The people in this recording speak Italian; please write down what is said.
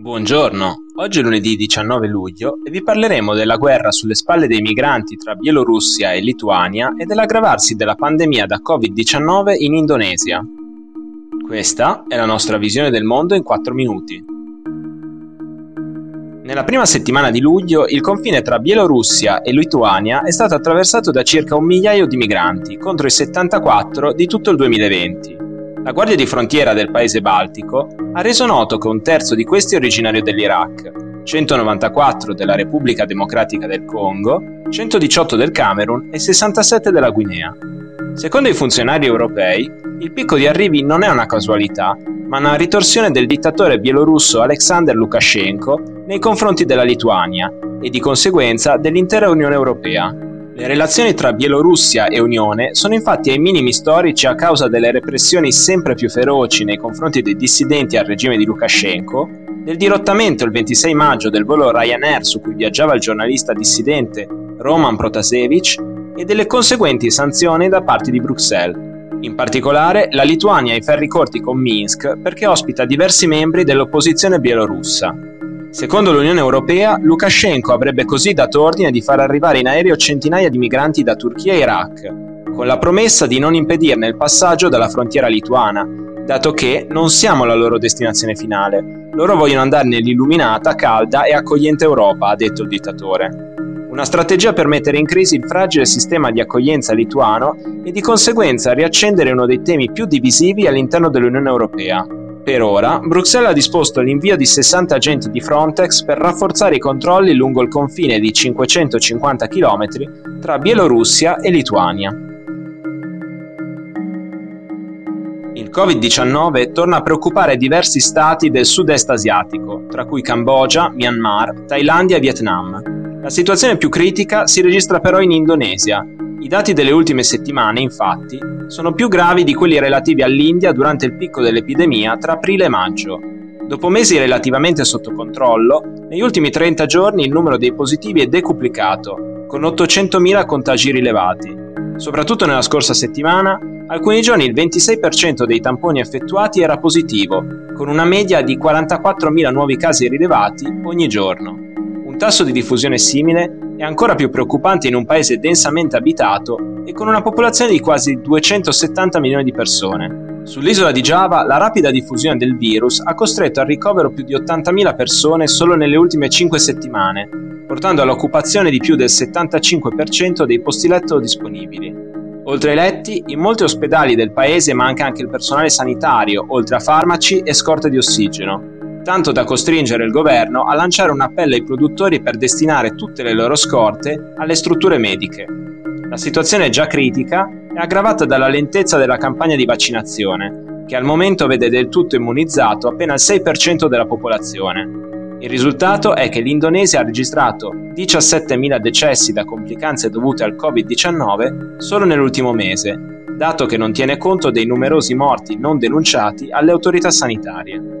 Buongiorno, oggi è lunedì 19 luglio e vi parleremo della guerra sulle spalle dei migranti tra Bielorussia e Lituania e dell'aggravarsi della pandemia da Covid-19 in Indonesia. Questa è la nostra visione del mondo in 4 minuti. Nella prima settimana di luglio il confine tra Bielorussia e Lituania è stato attraversato da circa un migliaio di migranti contro i 74 di tutto il 2020. La Guardia di Frontiera del paese baltico ha reso noto che un terzo di questi è originario dell'Iraq, 194 della Repubblica Democratica del Congo, 118 del Camerun e 67 della Guinea. Secondo i funzionari europei, il picco di arrivi non è una casualità, ma una ritorsione del dittatore bielorusso Alexander Lukashenko nei confronti della Lituania e di conseguenza dell'intera Unione Europea. Le relazioni tra Bielorussia e Unione sono infatti ai minimi storici a causa delle repressioni sempre più feroci nei confronti dei dissidenti al regime di Lukashenko, del dirottamento il 26 maggio del volo Ryanair su cui viaggiava il giornalista dissidente Roman Protasevich e delle conseguenti sanzioni da parte di Bruxelles. In particolare, la Lituania ha i ferri corti con Minsk perché ospita diversi membri dell'opposizione bielorussa. Secondo l'Unione Europea, Lukashenko avrebbe così dato ordine di far arrivare in aereo centinaia di migranti da Turchia e Iraq, con la promessa di non impedirne il passaggio dalla frontiera lituana, dato che non siamo la loro destinazione finale. Loro vogliono andare nell'illuminata, calda e accogliente Europa, ha detto il dittatore. Una strategia per mettere in crisi il fragile sistema di accoglienza lituano e di conseguenza riaccendere uno dei temi più divisivi all'interno dell'Unione Europea, per ora, Bruxelles ha disposto l'invio di 60 agenti di Frontex per rafforzare i controlli lungo il confine di 550 km tra Bielorussia e Lituania. Il Covid-19 torna a preoccupare diversi stati del sud-est asiatico, tra cui Cambogia, Myanmar, Thailandia e Vietnam. La situazione più critica si registra però in Indonesia, i dati delle ultime settimane, infatti, sono più gravi di quelli relativi all'India durante il picco dell'epidemia tra aprile e maggio. Dopo mesi relativamente sotto controllo, negli ultimi 30 giorni il numero dei positivi è decuplicato, con 800.000 contagi rilevati. Soprattutto nella scorsa settimana, alcuni giorni il 26% dei tamponi effettuati era positivo, con una media di 44.000 nuovi casi rilevati ogni giorno. Un tasso di diffusione simile è ancora più preoccupante in un paese densamente abitato e con una popolazione di quasi 270 milioni di persone. Sull'isola di Java la rapida diffusione del virus ha costretto al ricovero più di 80.000 persone solo nelle ultime 5 settimane, portando all'occupazione di più del 75% dei posti letto disponibili. Oltre ai letti, in molti ospedali del paese manca anche il personale sanitario, oltre a farmaci e scorte di ossigeno tanto da costringere il governo a lanciare un appello ai produttori per destinare tutte le loro scorte alle strutture mediche. La situazione è già critica e aggravata dalla lentezza della campagna di vaccinazione, che al momento vede del tutto immunizzato appena il 6% della popolazione. Il risultato è che l'Indonesia ha registrato 17.000 decessi da complicanze dovute al Covid-19 solo nell'ultimo mese, dato che non tiene conto dei numerosi morti non denunciati alle autorità sanitarie.